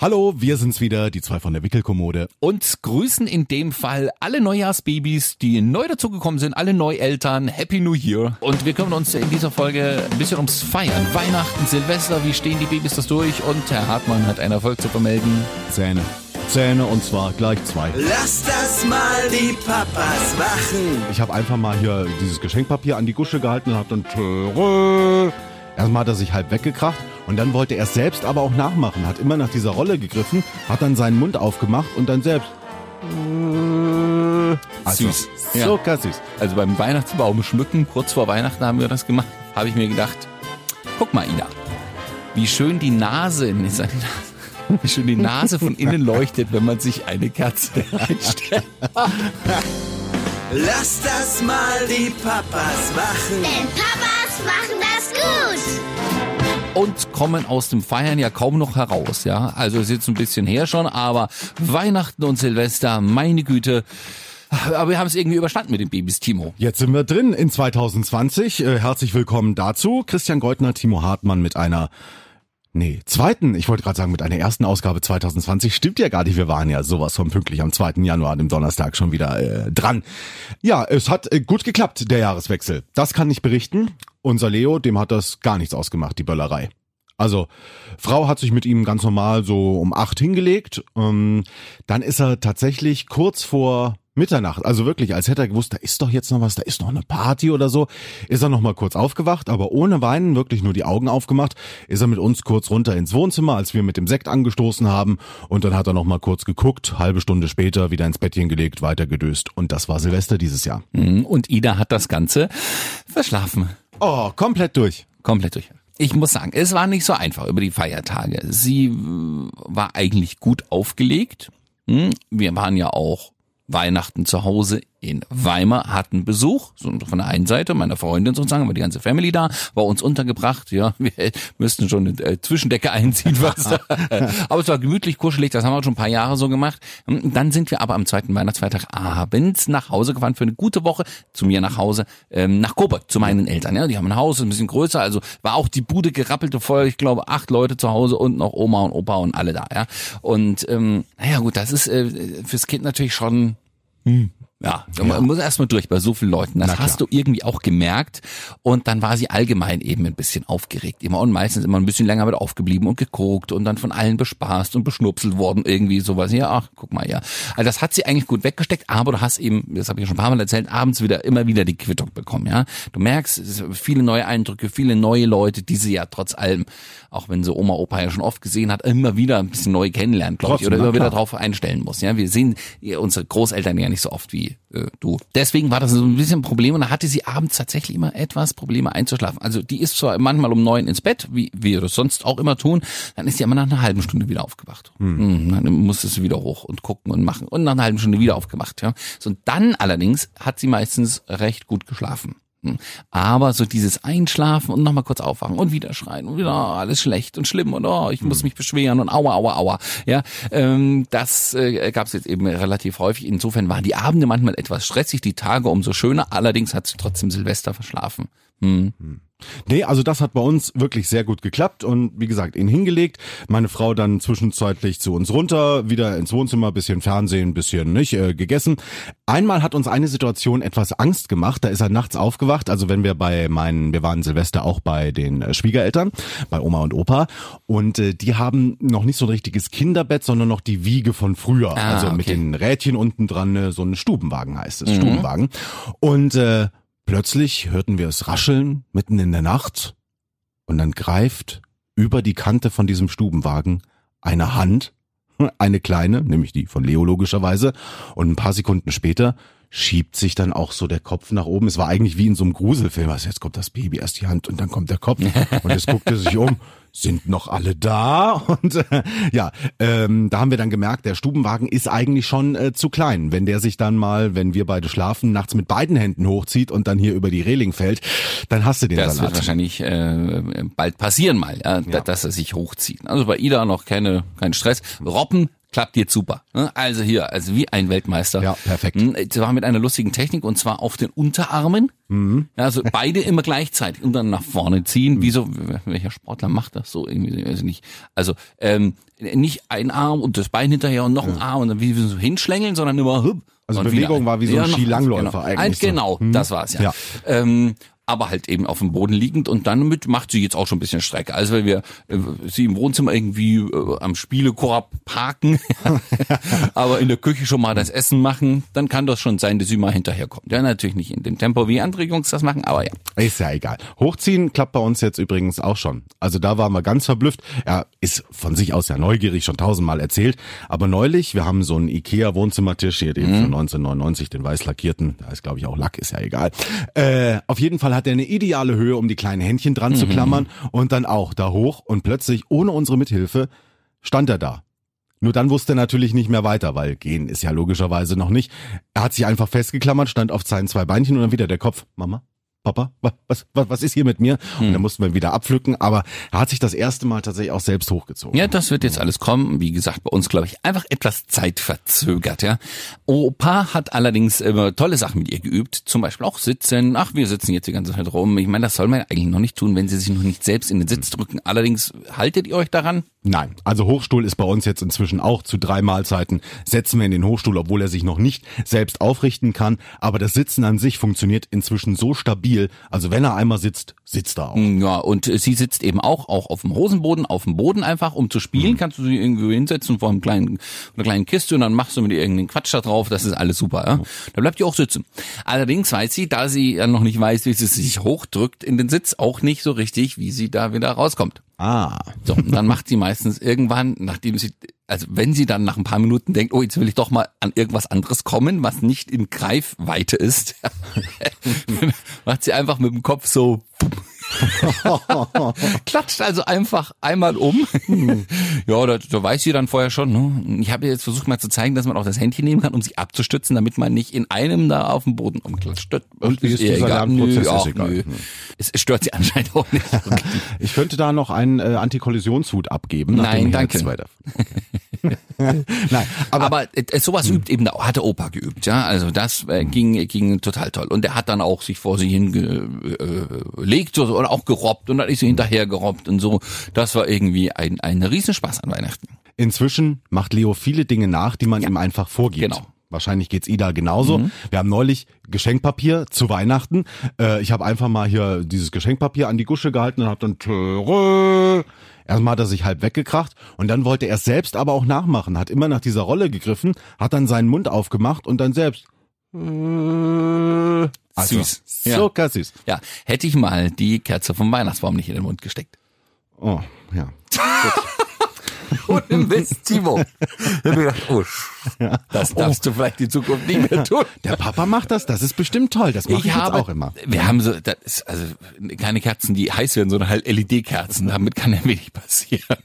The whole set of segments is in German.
Hallo, wir sind's wieder, die zwei von der Wickelkommode. Und grüßen in dem Fall alle Neujahrsbabys, die neu dazugekommen sind, alle Neueltern. Happy New Year. Und wir kümmern uns in dieser Folge ein bisschen ums Feiern. Weihnachten, Silvester, wie stehen die Babys das durch? Und Herr Hartmann hat einen Erfolg zu vermelden. Zähne. Zähne und zwar gleich zwei. Lass das mal die Papas machen. Ich habe einfach mal hier dieses Geschenkpapier an die Gusche gehalten und hab dann Töre. Erstmal hat er sich halb weggekracht und dann wollte er es selbst aber auch nachmachen. Hat immer nach dieser Rolle gegriffen, hat dann seinen Mund aufgemacht und dann selbst. Also, Süß. Ja. Zucker süß. Also beim Weihnachtsbaum schmücken, kurz vor Weihnachten haben wir das gemacht, habe ich mir gedacht, guck mal, Ina, wie schön die Nase in seine Nase, wie schön die Nase von innen leuchtet, wenn man sich eine Kerze reinstellt. Lass das mal die Papas machen. Denn Papas machen das gut. Und kommen aus dem Feiern ja kaum noch heraus, ja. Also ist jetzt ein bisschen her schon, aber Weihnachten und Silvester, meine Güte. Aber wir haben es irgendwie überstanden mit den Babys, Timo. Jetzt sind wir drin in 2020. Äh, herzlich willkommen dazu. Christian Goldner, Timo Hartmann mit einer Nee, zweiten, ich wollte gerade sagen, mit einer ersten Ausgabe 2020 stimmt ja gar nicht. Wir waren ja sowas von pünktlich am 2. Januar, dem Donnerstag, schon wieder äh, dran. Ja, es hat äh, gut geklappt, der Jahreswechsel. Das kann ich berichten. Unser Leo, dem hat das gar nichts ausgemacht, die Böllerei. Also, Frau hat sich mit ihm ganz normal so um acht hingelegt. Ähm, dann ist er tatsächlich kurz vor Mitternacht, also wirklich, als hätte er gewusst, da ist doch jetzt noch was, da ist noch eine Party oder so, ist er noch mal kurz aufgewacht, aber ohne Weinen, wirklich nur die Augen aufgemacht, ist er mit uns kurz runter ins Wohnzimmer, als wir mit dem Sekt angestoßen haben und dann hat er noch mal kurz geguckt, halbe Stunde später wieder ins Bettchen gelegt, weiter gedöst und das war Silvester dieses Jahr. Mhm, Und Ida hat das Ganze verschlafen. Oh, komplett durch. Komplett durch. Ich muss sagen, es war nicht so einfach über die Feiertage. Sie äh, war eigentlich gut aufgelegt. Hm, Wir waren ja auch Weihnachten zu Hause in Weimar, hatten Besuch, so von der einen Seite, meiner Freundin sozusagen, war die ganze Family da, war uns untergebracht, ja, wir müssten schon eine äh, Zwischendecke einziehen, was aber es war gemütlich, kuschelig, das haben wir schon ein paar Jahre so gemacht. Hm, Dann sind wir aber am zweiten Weihnachtsfeiertag abends nach Hause gefahren für eine gute Woche, zu mir nach Hause, ähm, nach Coburg, zu meinen Eltern, ja, die haben ein Haus, ein bisschen größer, also war auch die Bude gerappelte voll, ich glaube acht Leute zu Hause und noch Oma und Opa und alle da, ja. Und ähm, naja gut, das ist äh, fürs Kind natürlich schon ja, man muss erstmal durch bei so vielen Leuten. Das Na klar. hast du irgendwie auch gemerkt. Und dann war sie allgemein eben ein bisschen aufgeregt. Immer und meistens immer ein bisschen länger mit aufgeblieben und geguckt und dann von allen bespaßt und beschnupselt worden. Irgendwie sowas. Ja, ach, guck mal, ja. Also das hat sie eigentlich gut weggesteckt, aber du hast eben, das habe ich ja schon ein paar Mal erzählt, abends wieder immer wieder die Quittung bekommen, ja. Du merkst, es sind viele neue Eindrücke, viele neue Leute, die sie ja trotz allem, auch wenn sie Oma, Opa ja schon oft gesehen hat, immer wieder ein bisschen neu kennenlernt, glaube ich, oder immer wieder drauf einstellen muss. Ja, wir sehen ja, unsere Großeltern ja nicht so oft wie äh, du. Deswegen war das so ein bisschen ein Problem und da hatte sie abends tatsächlich immer etwas Probleme einzuschlafen. Also die ist zwar manchmal um neun ins Bett, wie wir das sonst auch immer tun, dann ist sie immer nach einer halben Stunde wieder aufgewacht. Hm. Dann musste sie wieder hoch und gucken und machen und nach einer halben Stunde wieder aufgemacht. Ja. So, und dann allerdings hat sie meistens recht gut geschlafen. Hm. Aber so dieses Einschlafen und nochmal kurz aufwachen und wieder schreien und wieder oh, alles schlecht und schlimm und oh, ich muss mich beschweren und aua, aua, aua. Ja, ähm, das äh, gab es jetzt eben relativ häufig. Insofern waren die Abende manchmal etwas stressig, die Tage umso schöner. Allerdings hat sie trotzdem Silvester verschlafen. Hm. Nee, also das hat bei uns wirklich sehr gut geklappt und wie gesagt, ihn hingelegt. Meine Frau dann zwischenzeitlich zu uns runter, wieder ins Wohnzimmer, bisschen Fernsehen, bisschen nicht äh, gegessen. Einmal hat uns eine Situation etwas Angst gemacht. Da ist er nachts aufgewacht. Also wenn wir bei meinen, wir waren Silvester auch bei den äh, Schwiegereltern, bei Oma und Opa und äh, die haben noch nicht so ein richtiges Kinderbett, sondern noch die Wiege von früher. Ah, also mit okay. den Rädchen unten dran, äh, so ein Stubenwagen heißt es, Stubenwagen. Und äh, Plötzlich hörten wir es rascheln mitten in der Nacht und dann greift über die Kante von diesem Stubenwagen eine Hand, eine kleine, nämlich die von Leo logischerweise, und ein paar Sekunden später schiebt sich dann auch so der Kopf nach oben. Es war eigentlich wie in so einem Gruselfilm. Also jetzt kommt das Baby, erst die Hand und dann kommt der Kopf. Und es guckte sich um. Sind noch alle da? Und äh, ja, ähm, da haben wir dann gemerkt, der Stubenwagen ist eigentlich schon äh, zu klein. Wenn der sich dann mal, wenn wir beide schlafen, nachts mit beiden Händen hochzieht und dann hier über die Reling fällt, dann hast du den Das wird Salat. wahrscheinlich äh, bald passieren mal, ja, da- dass er sich hochzieht. Also bei Ida noch keine kein Stress. Robben klappt jetzt super. ne? Also hier, also wie ein Weltmeister. Ja, perfekt. Hm, Es war mit einer lustigen Technik und zwar auf den Unterarmen. Mhm. Also beide immer gleichzeitig und dann nach vorne ziehen. Wieso, welcher Sportler macht das so irgendwie? Also nicht, also ähm, nicht ein Arm und das Bein hinterher und noch ein Arm und dann wie so hinschlängeln, sondern immer hüpp. Also Bewegung war wie so ein Skilangläufer genau. eigentlich so. Genau, das war's ja. Ja. Ähm, aber halt eben auf dem Boden liegend und dann mit macht sie jetzt auch schon ein bisschen Strecke. Also wenn wir äh, sie im Wohnzimmer irgendwie äh, am Spielekorb parken, aber in der Küche schon mal das Essen machen, dann kann das schon sein, dass sie mal hinterherkommt. Ja, natürlich nicht in dem Tempo, wie andere Jungs das machen, aber ja. Ist ja egal. Hochziehen klappt bei uns jetzt übrigens auch schon. Also da waren wir ganz verblüfft. Er ist von sich aus ja neugierig, schon tausendmal erzählt. Aber neulich, wir haben so einen Ikea-Wohnzimmertisch hier, den von 1999, den weiß lackierten. Da ist, glaube ich, auch Lack, ist ja egal. Äh, auf jeden Fall hat er eine ideale Höhe, um die kleinen Händchen dran zu klammern. Und dann auch da hoch. Und plötzlich, ohne unsere Mithilfe, stand er da. Nur dann wusste er natürlich nicht mehr weiter, weil gehen ist ja logischerweise noch nicht. Er hat sich einfach festgeklammert, stand auf seinen zwei Beinchen und dann wieder der Kopf. Mama, Papa, wa- was, was, was ist hier mit mir? Und dann mussten wir wieder abpflücken, aber er hat sich das erste Mal tatsächlich auch selbst hochgezogen. Ja, das wird jetzt alles kommen. Wie gesagt, bei uns glaube ich einfach etwas zeitverzögert. Ja, Opa hat allerdings immer tolle Sachen mit ihr geübt, zum Beispiel auch sitzen. Ach, wir sitzen jetzt die ganze Zeit rum. Ich meine, das soll man eigentlich noch nicht tun, wenn sie sich noch nicht selbst in den Sitz drücken. Allerdings haltet ihr euch daran? Nein, also Hochstuhl ist bei uns jetzt inzwischen auch zu drei Mahlzeiten. Setzen wir in den Hochstuhl, obwohl er sich noch nicht selbst aufrichten kann. Aber das Sitzen an sich funktioniert inzwischen so stabil. Also wenn er einmal sitzt, sitzt er auch. Ja, und äh, sie sitzt eben auch, auch auf dem Hosenboden, auf dem Boden einfach, um zu spielen, kannst du sie irgendwo hinsetzen vor einem kleinen, einer kleinen Kiste und dann machst du mit ihr irgendeinen Quatsch da drauf, das ist alles super, ja. Da bleibt die auch sitzen. Allerdings weiß sie, da sie ja noch nicht weiß, wie sie sich hochdrückt in den Sitz, auch nicht so richtig, wie sie da wieder rauskommt. Ah. So, und dann macht sie meistens irgendwann, nachdem sie, also wenn sie dann nach ein paar Minuten denkt, oh, jetzt will ich doch mal an irgendwas anderes kommen, was nicht in Greifweite ist, macht sie einfach mit dem Kopf so, klatscht also einfach einmal um. ja, da, da weiß sie dann vorher schon. Ne? Ich habe jetzt versucht mal zu zeigen, dass man auch das Händchen nehmen kann, um sich abzustützen, damit man nicht in einem da auf dem Boden umklatscht. Und wie ist ihr dieser egal. Lernprozess? Nö, Ist egal. nö. Es stört sie anscheinend auch nicht. Ich könnte da noch einen äh, Antikollisionshut abgeben. Nein, danke. Okay. Nein, aber, Aber, äh, sowas übt eben, hat der Opa geübt, ja. Also das äh, ging, ging total toll. Und er hat dann auch sich vor sie hingelegt so, und auch gerobbt und dann ist sie hinterher gerobbt und so. Das war irgendwie ein, ein Riesenspaß an Weihnachten. inzwischen macht Leo viele Dinge nach, die man ihm einfach vorgibt. Genau. Mhm. Wahrscheinlich geht's Ida genauso. Wir haben neulich Geschenkpapier zu Weihnachten. Äh, ich habe einfach mal hier dieses Geschenkpapier an die Gusche gehalten und habe dann Töre. Erstmal hat er sich halb weggekracht und dann wollte er es selbst aber auch nachmachen. Hat immer nach dieser Rolle gegriffen, hat dann seinen Mund aufgemacht und dann selbst. Also, Süß. Ja. So ja. süß. Ja, hätte ich mal die Kerze vom Weihnachtsbaum nicht in den Mund gesteckt. Oh, ja. Und im Mist, Timo. Ich oh, das darfst du vielleicht in Zukunft nicht mehr tun. Der Papa macht das, das ist bestimmt toll. Das mache ich, jetzt auch immer. Wir haben so, das ist also keine Kerzen, die heiß werden, sondern halt LED-Kerzen. Damit kann ja wenig passieren.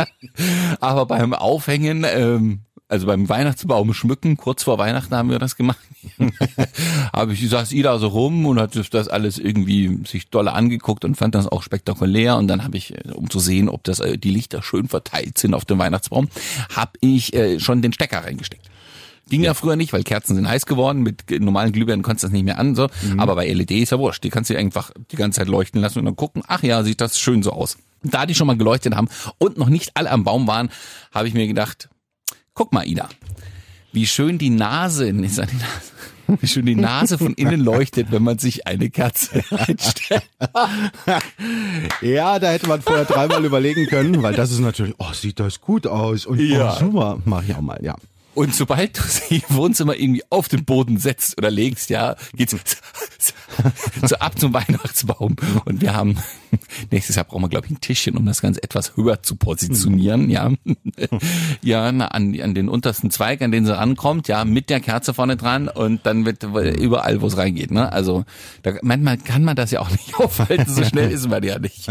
Aber beim Aufhängen, ähm, also beim Weihnachtsbaum schmücken, kurz vor Weihnachten haben wir das gemacht. Habe ich saß Ida so rum und hat das alles irgendwie sich dolle angeguckt und fand das auch spektakulär. Und dann habe ich, äh, um zu sehen, ob das äh, die Lichter schön verteilt sind auf dem Weihnachtsbaum, habe ich äh, schon den Stecker reingesteckt. Ging ja. früher nicht, weil Kerzen sind heiß geworden. Mit normalen Glühbirnen konntest du das nicht mehr an. So. Aber bei LED ist ja wurscht. Die kannst du einfach die ganze Zeit leuchten lassen und dann gucken, ach ja, sieht das schön so aus. Da die schon mal geleuchtet haben und noch nicht alle am Baum waren, habe ich mir gedacht, guck mal, Ida, wie schön die Nase, sag die Nase, wie schön die Nase von innen leuchtet, wenn man sich eine Kerze reinstellt. Ja, da hätte man vorher dreimal überlegen können, weil das ist natürlich, oh, sieht das gut aus und Ja. oh, super, mach ich auch mal, ja. Und sobald du sie im Wohnzimmer irgendwie auf den Boden setzt oder legst, ja, geht's so ab zum Weihnachtsbaum. Und wir haben, nächstes Jahr brauchen wir, glaube ich, ein Tischchen, um das Ganze etwas höher zu positionieren, ja. Ja, an, an den untersten Zweig, an den sie rankommt, ja, mit der Kerze vorne dran und dann wird überall, wo es reingeht, ne. Also, da, manchmal kann man das ja auch nicht aufhalten, so schnell ist man ja nicht.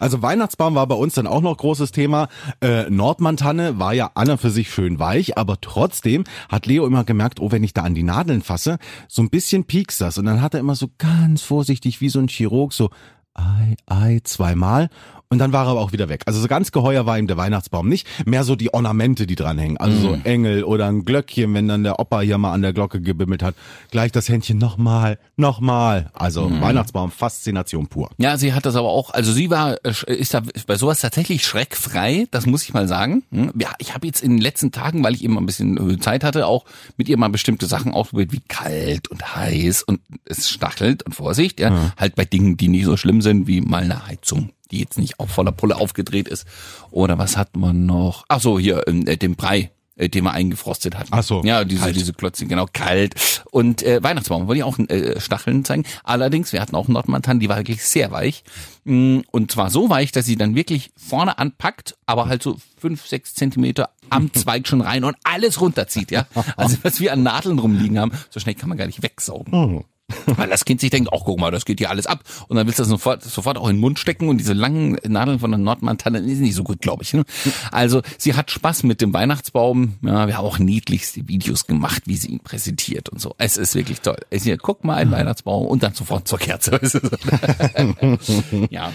Also Weihnachtsbaum war bei uns dann auch noch großes Thema. Äh, Nordmantanne war ja an und für sich schön weich, aber trotzdem hat Leo immer gemerkt, oh, wenn ich da an die Nadeln fasse, so ein bisschen piekst das. Und dann hat er immer so ganz vorsichtig wie so ein Chirurg so Ei, Ei, zweimal. Und dann war er aber auch wieder weg. Also so ganz geheuer war ihm der Weihnachtsbaum nicht, mehr so die Ornamente, die dranhängen. Also so Engel oder ein Glöckchen, wenn dann der Opa hier mal an der Glocke gebimmelt hat. Gleich das Händchen nochmal, nochmal. Also Weihnachtsbaum, Faszination pur. Ja, sie hat das aber auch, also sie war, äh, ist da bei sowas tatsächlich schreckfrei, das muss ich mal sagen. Hm? Ja, ich habe jetzt in den letzten Tagen, weil ich eben ein bisschen äh, Zeit hatte, auch mit ihr mal bestimmte Sachen ausprobiert, wie kalt und heiß und es stachelt und Vorsicht, ja, halt bei Dingen, die nicht so schlimm sind, wie mal eine Heizung die jetzt nicht auf voller Pulle aufgedreht ist. Oder was hat man noch? Ach so, hier, äh, den Brei äh, den wir eingefrostet hatten. Ach so, Ja, diese, kalt. diese Klötze, genau, kalt. Und äh, Weihnachtsbaum wollte ich auch äh, Stacheln zeigen. Allerdings, wir hatten auch Nordmantan, die war wirklich sehr weich. Mm, Und zwar so weich, dass sie dann wirklich vorne anpackt, aber halt so fünf, sechs Zentimeter am Zweig schon rein und alles runterzieht, ja. Also was wir an Nadeln rumliegen haben, so schnell kann man gar nicht wegsaugen. Weil das Kind sich denkt, ach guck mal, das geht hier alles ab. Und dann willst du das sofort, sofort auch in den Mund stecken und diese langen Nadeln von der Nordmantanne ist nicht so gut, glaube ich. Ne? Also sie hat Spaß mit dem Weihnachtsbaum. Ja, wir haben auch niedlichste Videos gemacht, wie sie ihn präsentiert und so. Es ist wirklich toll. Es hier, guck mal, ein Weihnachtsbaum und dann sofort zur Kerze. ja.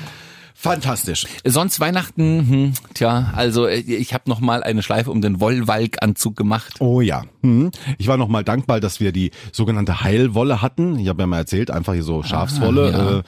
Fantastisch. Sonst Weihnachten, hm, tja, also äh, ich habe noch mal eine Schleife um den Wollwalk-Anzug gemacht. Oh ja. Hm. Ich war nochmal dankbar, dass wir die sogenannte Heilwolle hatten. Ich habe ja mal erzählt, einfach hier so Schafswolle. ja. äh,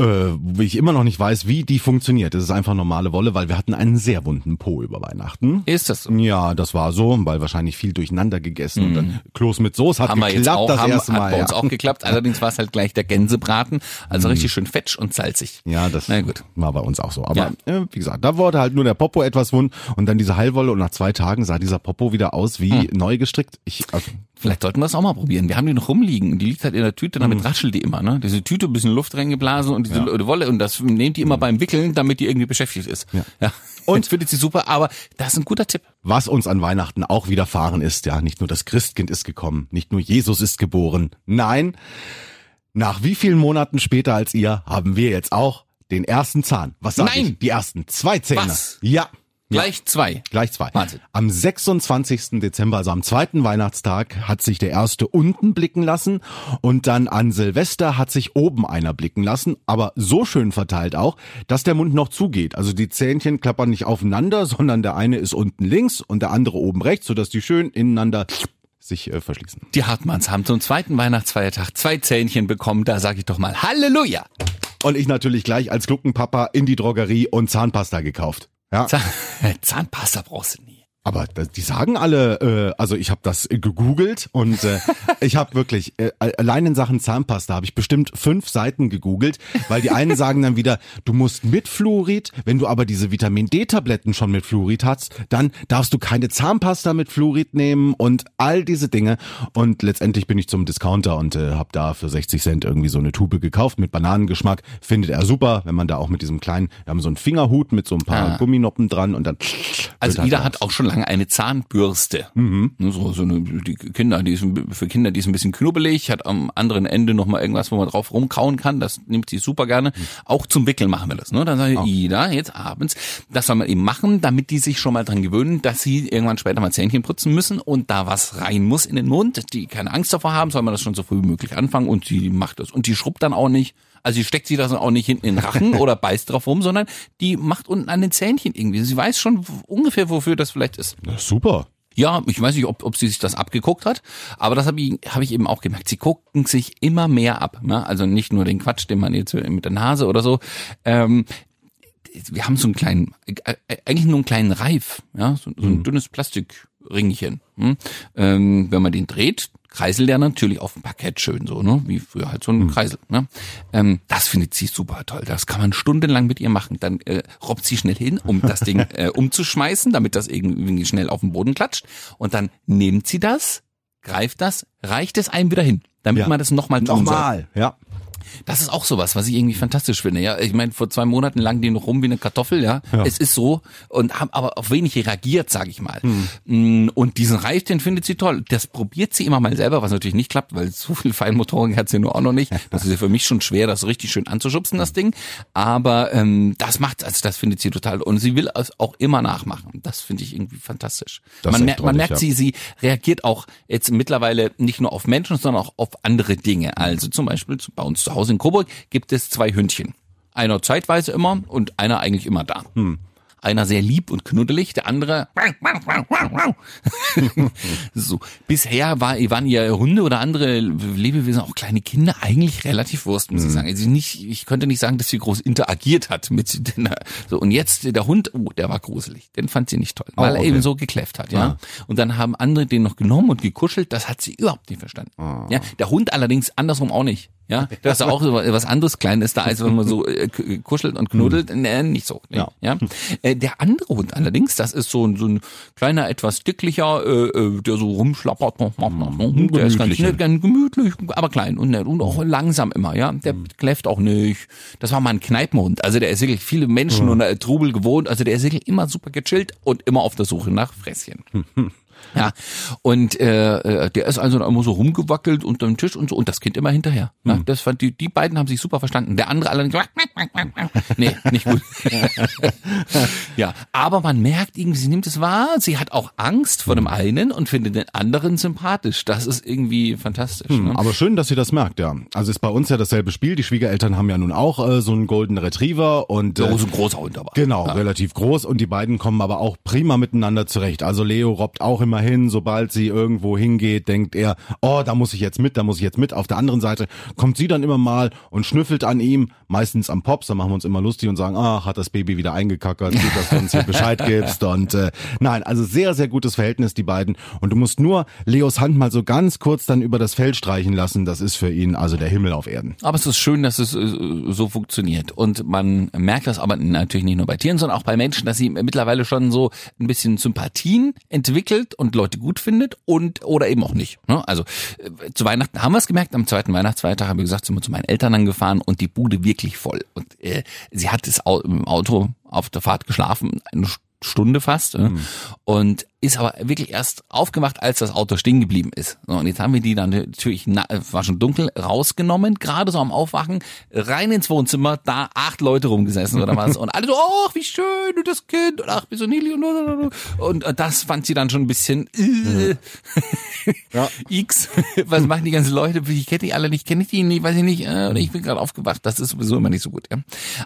äh, wie ich immer noch nicht weiß, wie die funktioniert. Das ist einfach normale Wolle, weil wir hatten einen sehr wunden Po über Weihnachten. Ist das so? Ja, das war so, weil wahrscheinlich viel durcheinander gegessen und dann Kloß mit Soße hat Mhm. haben wir geklappt jetzt auch, das haben, erste hat Mal. bei uns ja. auch geklappt. Allerdings war es halt gleich der Gänsebraten, also richtig schön fetsch und salzig. Ja, das Na gut. war bei uns auch so. Aber äh, wie gesagt, da wurde halt nur der Popo etwas wund und dann diese Heilwolle und nach zwei Tagen sah dieser Popo wieder aus wie Hm. neu gestrickt. Ich, also, Vielleicht sollten wir es auch mal probieren. Wir haben die noch rumliegen und die liegt halt in der Tüte, damit Mhm. raschelt die immer, ne? Diese Tüte, ein bisschen Luft reingeblasen und diese Wolle und das nehmt die immer beim Wickeln, damit die irgendwie beschäftigt ist. Ja. ja. Und findet sie super, aber das ist ein guter Tipp. was uns an Weihnachten auch widerfahren ist, ja, nicht nur das Christkind ist gekommen, nicht nur Jesus ist geboren. Nein, nach wie vielen Monaten später als ihr haben wir jetzt auch den ersten Zahn. Was sag Nein. ich? Die ersten zwei Zähne. Was? Ja. Gleich zwei. Gleich zwei. Wahnsinn. Am 26. Dezember, also am zweiten Weihnachtstag, hat sich der erste unten blicken lassen und dann an Silvester hat sich oben einer blicken lassen, aber so schön verteilt auch, dass der Mund noch zugeht. Also die Zähnchen klappern nicht aufeinander, sondern der eine ist unten links und der andere oben rechts, sodass die schön ineinander sich äh, verschließen. Die Hartmanns haben zum zweiten Weihnachtsfeiertag zwei Zähnchen bekommen. Da sage ich doch mal Halleluja. Und ich natürlich gleich als Gluckenpapa in die Drogerie und Zahnpasta gekauft. Ja. Zahn Zahnpasta brauchst du nie. Aber die sagen alle, äh, also ich habe das gegoogelt und äh, ich habe wirklich, äh, allein in Sachen Zahnpasta habe ich bestimmt fünf Seiten gegoogelt, weil die einen sagen dann wieder, du musst mit Fluorid, wenn du aber diese Vitamin D-Tabletten schon mit Fluorid hast, dann darfst du keine Zahnpasta mit Fluorid nehmen und all diese Dinge. Und letztendlich bin ich zum Discounter und äh, habe da für 60 Cent irgendwie so eine Tube gekauft mit Bananengeschmack. Findet er super, wenn man da auch mit diesem kleinen, wir haben so einen Fingerhut mit so ein paar Ah. Gumminoppen dran und dann. Also halt hat auch schon lange eine Zahnbürste. Mhm. Ne, So, so eine, die Kinder, die ist für Kinder, die ist ein bisschen knubbelig, hat am anderen Ende noch mal irgendwas, wo man drauf rumkauen kann. Das nimmt sie super gerne. Mhm. Auch zum Wickeln machen wir das. Ne? Dann sage ich, Ida, jetzt abends, das soll man eben machen, damit die sich schon mal dran gewöhnen, dass sie irgendwann später mal Zähnchen putzen müssen und da was rein muss in den Mund. Die keine Angst davor haben, soll man das schon so früh wie möglich anfangen und sie macht das. Und die schrubbt dann auch nicht. Also sie steckt sie das auch nicht hinten in den Rachen oder beißt drauf rum, sondern die macht unten an den Zähnchen irgendwie. Sie weiß schon ungefähr, wofür das vielleicht ist. Ja, super. Ja, ich weiß nicht, ob, ob sie sich das abgeguckt hat, aber das habe ich, hab ich eben auch gemerkt. Sie gucken sich immer mehr ab. Ne? Also nicht nur den Quatsch, den man jetzt mit der Nase oder so. Ähm, wir haben so einen kleinen, äh, äh, eigentlich nur einen kleinen Reif, ja, so, so ein dünnes Plastikringchen. Hm? Ähm, wenn man den dreht, kreiselt der natürlich auf dem Parkett schön so, ne? Wie früher halt so ein Kreisel. Ne? Ähm, das findet sie super toll. Das kann man stundenlang mit ihr machen. Dann äh, robbt sie schnell hin, um das Ding äh, umzuschmeißen, damit das irgendwie schnell auf den Boden klatscht. Und dann nimmt sie das, greift das, reicht es einem wieder hin, damit Ja. man das nochmal tun soll. Nochmal, ja. Das ist auch sowas, was ich irgendwie fantastisch finde. Ja, ich meine, vor zwei Monaten lang die noch rum wie eine Kartoffel. Ja, es ist so und haben aber auf wenig reagiert, sage ich mal. Mm, Und diesen Reif, den findet sie toll. Das probiert sie immer mal selber, was natürlich nicht klappt, weil so viel Feinmotorik hat sie nur auch noch nicht. Das ist ja für mich schon schwer, das richtig schön anzuschubsen, das Ding. Aber ähm, das macht, also das findet sie total und sie will es auch immer nachmachen. Das finde ich irgendwie fantastisch. Das man, merkt, man merkt ja. sie, sie reagiert auch jetzt mittlerweile nicht nur auf Menschen, sondern auch auf andere Dinge. Also zum Beispiel zu- bei uns zu Hause in Coburg gibt es zwei Hündchen. Einer zeitweise immer und einer eigentlich immer da. Einer sehr lieb und knuddelig, der andere so. Bisher war, waren ja Hunde oder andere Lebewesen, auch kleine Kinder, eigentlich relativ Wurst, muss ich sagen. Also nicht, ich könnte nicht sagen, dass sie groß interagiert hat mit den, so. Und jetzt der Hund, oh, der war gruselig. Den fand sie nicht toll, weil Oh, er okay. eben so gekläfft hat, ja. Und dann haben andere den noch genommen und gekuschelt, das hat sie überhaupt nicht verstanden. Ja, der Hund allerdings andersrum auch nicht. Ja, da ist auch so was anderes Kleines da, als wenn man so äh, kuschelt und knuddelt. Nee, nicht so. Nee, Ja. ja. Äh, der andere Hund allerdings, das ist so ein, so ein kleiner, etwas dicklicher, äh, äh, der so rumschlappert. Der ist ganz, nett, ganz gemütlich, aber klein und nett und auch langsam immer, ja. Der kläfft auch nicht. Das war mal ein Kneipenhund. Also der ist wirklich viele Menschen und äh, Trubel gewohnt. Also der ist wirklich immer super gechillt und immer auf der Suche nach Fresschen. Ja, und äh, äh, der ist also immer so rumgewackelt unter dem Tisch und so und das Kind immer hinterher. Ja, das fand die, die beiden haben sich super verstanden. Der andere allerdings, nee, nicht gut. ja, aber man merkt irgendwie, sie nimmt es wahr. Sie hat auch Angst vor dem einen und findet den anderen sympathisch. Das ist irgendwie fantastisch. Ne? Aber schön, dass ihr das merkt, ja. Also ist bei uns ja dasselbe Spiel. Die Schwiegereltern haben ja nun auch äh, so einen Golden Retriever und äh, So ein großer Hund aber. Genau, relativ groß und die beiden kommen aber auch prima miteinander zurecht. Also Leo robbt auch immer hin, sobald sie irgendwo hingeht, denkt er, oh, da muss ich jetzt mit, da muss ich jetzt mit. Auf der anderen Seite kommt sie dann immer mal und schnüffelt an ihm, meistens am Pops, da machen wir uns immer lustig und sagen, ah, hat das Baby wieder eingekackert, gut, dass du uns hier Bescheid gibst und äh, nein, also sehr, sehr gutes Verhältnis, die beiden und du musst nur Leos Hand mal so ganz kurz dann über das Fell streichen lassen, das ist für ihn also der Himmel auf Erden. Aber es ist schön, dass es äh, so funktioniert. Und man merkt das aber natürlich nicht nur bei Tieren, sondern auch bei Menschen, dass sie mittlerweile schon so ein bisschen Sympathien entwickelt und Leute gut findet und oder eben auch nicht. ne? Also äh, zu Weihnachten haben wir es gemerkt, am zweiten Weihnachtsfeiertag habe ich gesagt, sind wir zu meinen Eltern angefahren und die Bude wirklich voll. Und äh, sie hat Au- im Auto auf der Fahrt geschlafen, eine Stunde fast. äh, Und ist aber wirklich erst aufgemacht, als das Auto stehen geblieben ist. So, und jetzt haben wir die dann natürlich, na, war schon dunkel, rausgenommen, gerade so am Aufwachen, rein ins Wohnzimmer, da acht Leute rumgesessen oder was. Und alle so, oh, wie schön, und das Kind, und ach, wie so niedlich. Und, und, und das fand sie dann schon ein bisschen, äh, Ja. X, was machen die ganzen Leute? Ich kenne die alle nicht, kenne ich die nicht, weiß ich nicht. Äh, oder ich bin gerade aufgewacht. Das ist sowieso immer nicht so gut. Ja.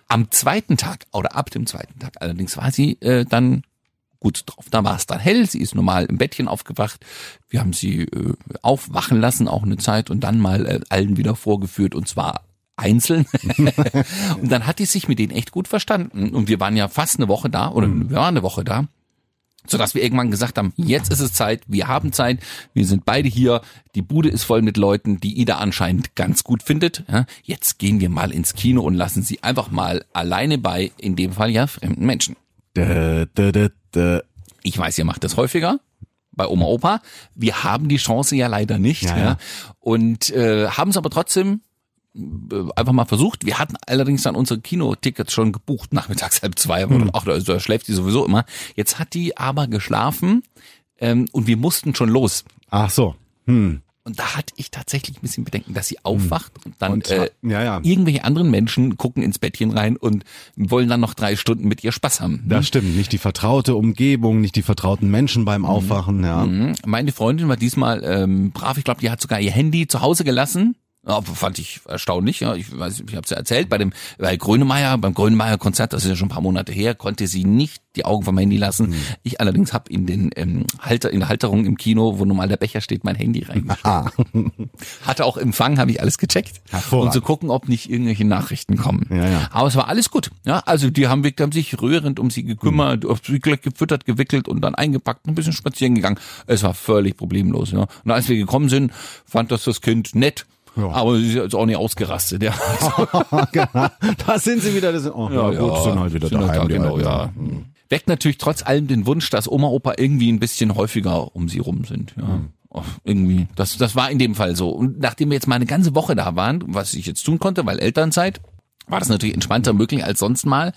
Am zweiten Tag oder ab dem zweiten Tag allerdings war sie äh, dann gut drauf. Da war es dann hell. Sie ist normal im Bettchen aufgewacht. Wir haben sie äh, aufwachen lassen auch eine Zeit und dann mal äh, allen wieder vorgeführt und zwar einzeln. und dann hat die sich mit denen echt gut verstanden. Und wir waren ja fast eine Woche da oder wir waren eine Woche da sodass wir irgendwann gesagt haben, jetzt ist es Zeit, wir haben Zeit, wir sind beide hier, die Bude ist voll mit Leuten, die Ida anscheinend ganz gut findet. Ja, jetzt gehen wir mal ins Kino und lassen sie einfach mal alleine bei, in dem Fall ja fremden Menschen. Ich weiß, ihr macht das häufiger bei Oma Opa. Wir haben die Chance ja leider nicht. Ja, Ja, ja. Und äh, haben es aber trotzdem äh, einfach mal versucht. Wir hatten allerdings dann unsere Kinotickets schon gebucht, nachmittags halb zwei. Hm. Ach, da, da schläft die sowieso immer. Jetzt hat die aber geschlafen ähm, und wir mussten schon los. Ach so. Hm. Und da hatte ich tatsächlich ein bisschen Bedenken, dass sie aufwacht und dann Und, äh, ja, ja. irgendwelche anderen Menschen gucken ins Bettchen rein und wollen dann noch drei Stunden mit ihr Spaß haben. Das stimmt, nicht die vertraute Umgebung, nicht die vertrauten Menschen beim Aufwachen, ja. Mhm. Meine Freundin war diesmal ähm, brav. Ich glaube, die hat sogar ihr Handy zu Hause gelassen. Ja, fand ich erstaunlich. Ja, ich weiß, ich habe es ja erzählt bei dem bei Grönemeyer, beim Grönemeyer Konzert, das ist ja schon ein paar Monate her, konnte sie nicht die Augen vom Handy lassen. Ich allerdings habe in den ähm, Halter in der Halterung im Kino, wo normal der Becher steht, mein Handy reingestellt. Ah, Hatte auch Empfang, habe ich alles gecheckt. Und zu gucken, ob nicht irgendwelche Nachrichten kommen. Ja, ja. Aber es war alles gut. Ja, also die haben, haben sich rührend um sie gekümmert, Hm. auf sie gefüttert, gewickelt und dann eingepackt, ein bisschen spazieren gegangen. Es war völlig problemlos. Ja. Und als wir gekommen sind, fand das das Kind nett. Ja. Aber sie ist jetzt auch nicht ausgerastet, ja. genau. Da sind sie wieder. Das oh, ja, gut, sind halt wieder sind halt daheim. da, genau, Alten. ja. Weckt natürlich trotz allem den Wunsch, dass Oma, Opa irgendwie ein bisschen häufiger um sie rum sind, ja. Hm. Oh, irgendwie. Das, das war in dem Fall so. Und nachdem wir jetzt mal eine ganze Woche da waren, was ich jetzt tun konnte, weil Elternzeit, war das natürlich entspannter möglich als sonst mal.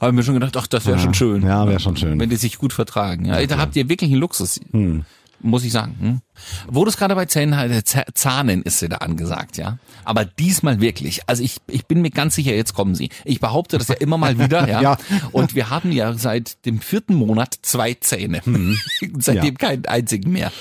Haben wir schon gedacht, ach, das wäre schon schön. Ja, wäre schon schön. Wenn die sich gut vertragen. Ja, da habt ihr wirklich einen Luxus. Hm. Muss ich sagen. Hm? Wo du es gerade bei Zähnen halt, Zahnen ist sie da angesagt, ja. Aber diesmal wirklich. Also ich, ich bin mir ganz sicher, jetzt kommen sie. Ich behaupte das ja immer mal wieder, ja. Ja. Und wir haben ja seit dem vierten Monat zwei Zähne. Seitdem Ja. keinen einzigen mehr.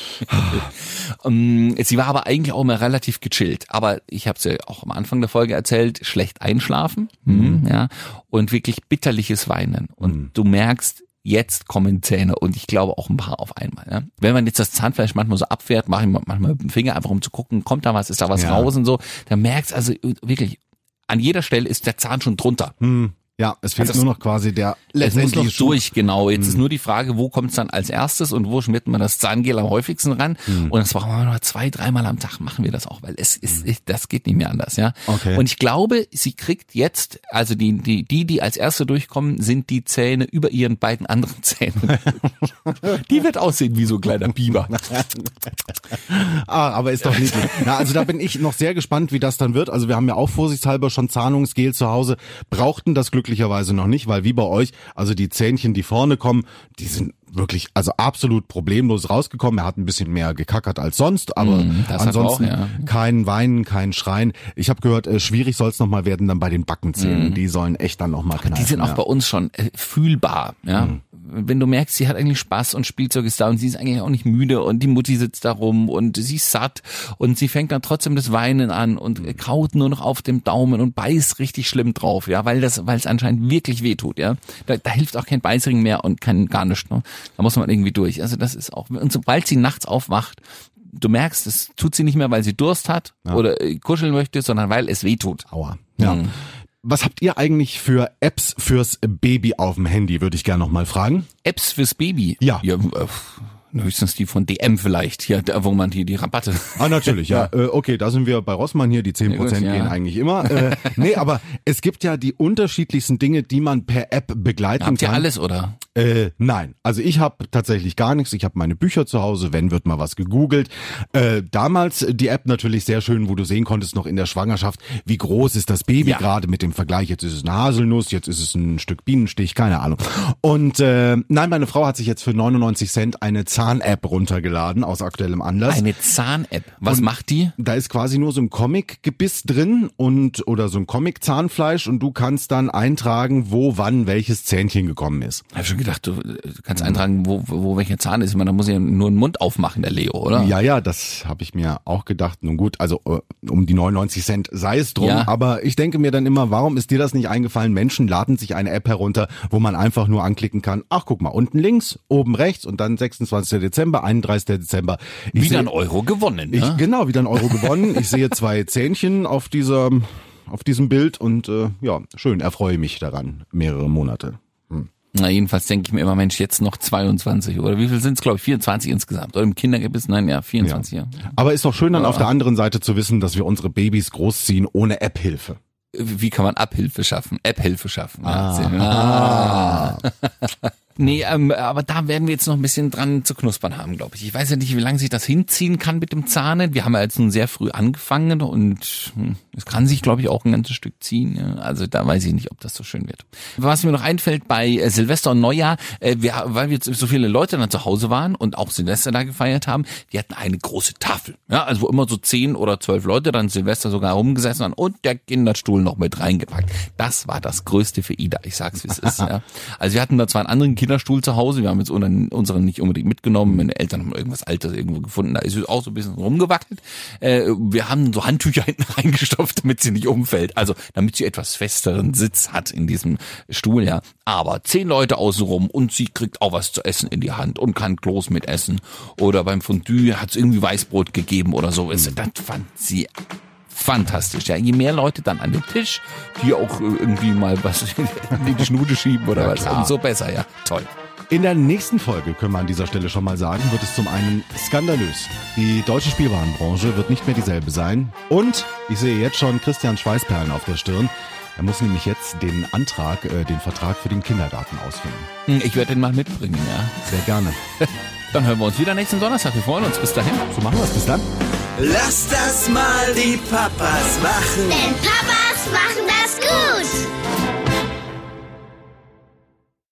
Ähm, sie war aber eigentlich auch immer relativ gechillt. Aber ich habe ja auch am Anfang der Folge erzählt, schlecht einschlafen, mhm. ja, und wirklich bitterliches Weinen. Und du merkst, jetzt kommen Zähne und ich glaube auch ein paar auf einmal. Ja. Wenn man jetzt das Zahnfleisch manchmal so abfährt, mache ich manchmal mit dem Finger einfach um zu gucken, kommt da was, ist da was Ja. raus und so, dann merkst also wirklich, an jeder Stelle ist der Zahn schon drunter. Hm, ja, es fehlt Also nur noch quasi der Es muss letztendliche noch Schub. durch, genau. Jetzt ist nur die Frage, wo kommt es dann als erstes und wo schmiert man das Zahngel am häufigsten ran? Und das brauchen wir noch zwei, dreimal am Tag machen wir das auch, weil es ist, das geht nicht mehr anders, ja. Okay. Und ich glaube, sie kriegt jetzt, also die, die, die, die als erste durchkommen, sind die Zähne über ihren beiden anderen Zähnen. die wird aussehen wie so ein kleiner Biber. Ah, aber ist doch niedlich. Ja, also da bin ich noch sehr gespannt, wie das dann wird. Also wir haben ja auch vorsichtshalber schon Zahnungsgel zu Hause, brauchten das glücklicherweise noch nicht, weil wie bei euch, also die Zähnchen, die vorne kommen, die sind wirklich, also absolut problemlos rausgekommen. Er hat ein bisschen mehr gekackert als sonst, aber Mm, ansonsten auch, ja. kein Weinen, kein Schreien. Ich habe gehört, äh, schwierig soll es nochmal werden dann bei den Backenzähnen. Die sollen echt dann nochmal knallen. Mm. Die sind auch ja. bei uns schon äh, fühlbar, ja. Wenn du merkst, sie hat eigentlich Spaß und Spielzeug ist da und sie ist eigentlich auch nicht müde und die Mutti sitzt da rum und sie ist satt und sie fängt dann trotzdem das Weinen an und äh, kaut nur noch auf dem Daumen und beißt richtig schlimm drauf, ja, weil das, weil es anscheinend wirklich weh tut, ja. Da, da hilft auch kein Beißring mehr und kein gar nichts, ne? Da muss man irgendwie durch. Also das ist auch, und sobald sie nachts aufwacht, du merkst, es tut sie nicht mehr, weil sie Durst hat oder äh, kuscheln möchte, sondern weil es weh tut. Aua. Ja. Mhm. Was habt ihr eigentlich für Apps fürs Baby auf dem Handy, würde ich gerne noch mal fragen. Apps fürs Baby. Ja. ja äh, höchstens die von DM vielleicht, hier, da, wo man die, die Rabatte. Ah, natürlich, ja. Äh, okay, da sind wir bei Rossmann hier, die 10% Ja, gut, ja. gehen eigentlich immer. Äh, nee, aber es gibt ja die unterschiedlichsten Dinge, die man per App begleiten Habt ihr kann. alles, oder? Äh, nein, also ich habe tatsächlich gar nichts. Ich habe meine Bücher zu Hause, wenn wird mal was gegoogelt. Äh, damals die App natürlich sehr schön, wo du sehen konntest noch in der Schwangerschaft, wie groß ist das Baby Ja. gerade mit dem Vergleich. Jetzt ist es eine Haselnuss, jetzt ist es ein Stück Bienenstich, keine Ahnung. Und äh, nein, meine Frau hat sich jetzt für 99 Cent eine Zahn-App runtergeladen aus aktuellem Anlass. Eine Zahn-App. Was macht die? Da ist quasi nur so ein Comic-Gebiss drin und oder so ein Comic-Zahnfleisch und du kannst dann eintragen, wo wann welches Zähnchen gekommen ist. Gedacht, du, kannst eintragen, wo, wo welcher Zahn ist. Ich meine, da muss ja nur einen Mund aufmachen, der Leo, oder? Ja, ja, das habe ich mir auch gedacht. Nun gut, also äh, um die 99 Cent sei es drum. Ja. Aber ich denke mir dann immer, warum ist dir das nicht eingefallen? Menschen laden sich eine App herunter, wo man einfach nur anklicken kann. Ach, guck mal, unten links, oben rechts und dann 26. Dezember, 31. Dezember. Ich Wieder seh- ein Euro gewonnen, Ich, ne? genau, wieder ein Euro gewonnen. Ich sehe zwei Zähnchen auf dieser, auf diesem Bild und äh, ja, schön, erfreue mich daran mehrere Monate. Na, jedenfalls denke ich mir immer, Mensch, jetzt noch 22 oder wie viel sind es, glaube ich, 24 insgesamt. Oder im Kindergebiss, nein, ja, 24, ja. Aber ist doch schön dann auf der anderen Seite zu wissen, dass wir unsere Babys großziehen ohne App-Hilfe. Wie kann man Abhilfe schaffen? App-Hilfe schaffen. Ja, Ah. ah. Nee, ähm, aber da werden wir jetzt noch ein bisschen dran zu knuspern haben, glaube ich. Ich weiß ja nicht, wie lange sich das hinziehen kann mit dem Zahnen. Wir haben ja jetzt nun sehr früh angefangen und hm, es kann sich, glaube ich, auch ein ganzes Stück ziehen. Ja. Also da weiß ich nicht, ob das so schön wird. Was mir noch einfällt bei äh, Silvester und Neujahr, äh, wir, weil wir so viele Leute dann zu Hause waren und auch Silvester da gefeiert haben, die hatten eine große Tafel. Ja, also wo immer so zehn oder zwölf Leute dann Silvester sogar rumgesessen haben und der Kinderstuhl noch mit reingepackt. Das war das Größte für Ida. Ich sag's, wie es ist. Ja. Also wir hatten da zwar einen anderen Kinderstuhl zu Hause, wir haben jetzt unseren, nicht unbedingt mitgenommen. Meine Eltern haben irgendwas Altes irgendwo gefunden, da ist es auch so ein bisschen rumgewackelt. Äh, wir haben so Handtücher hinten reingestopft, damit sie nicht umfällt. Also damit sie etwas festeren Sitz hat in diesem Stuhl, ja. Aber zehn Leute außenrum und sie kriegt auch was zu essen in die Hand und kann Kloß mit essen. Oder beim Fondue hat es irgendwie Weißbrot gegeben oder so. Das fand sie fantastisch. Ja, je mehr Leute dann an den Tisch, die auch äh, irgendwie mal was in die Schnude schieben oder was, klar. umso besser, ja. Toll. In der nächsten Folge, können wir an dieser Stelle schon mal sagen, wird es zum einen skandalös. Die deutsche Spielwarenbranche wird nicht mehr dieselbe sein. Und ich sehe jetzt schon Christian Schweißperlen auf der Stirn. Er muss nämlich jetzt den Antrag, äh, den Vertrag für den Kindergarten ausfüllen. Hm, Ich werde den mal mitbringen, ja. Sehr gerne. Dann hören wir uns wieder nächsten Donnerstag. Wir freuen uns. Bis dahin. So machen wir es. Bis dann. Lass das mal die Papas machen. Denn Papas machen das gut.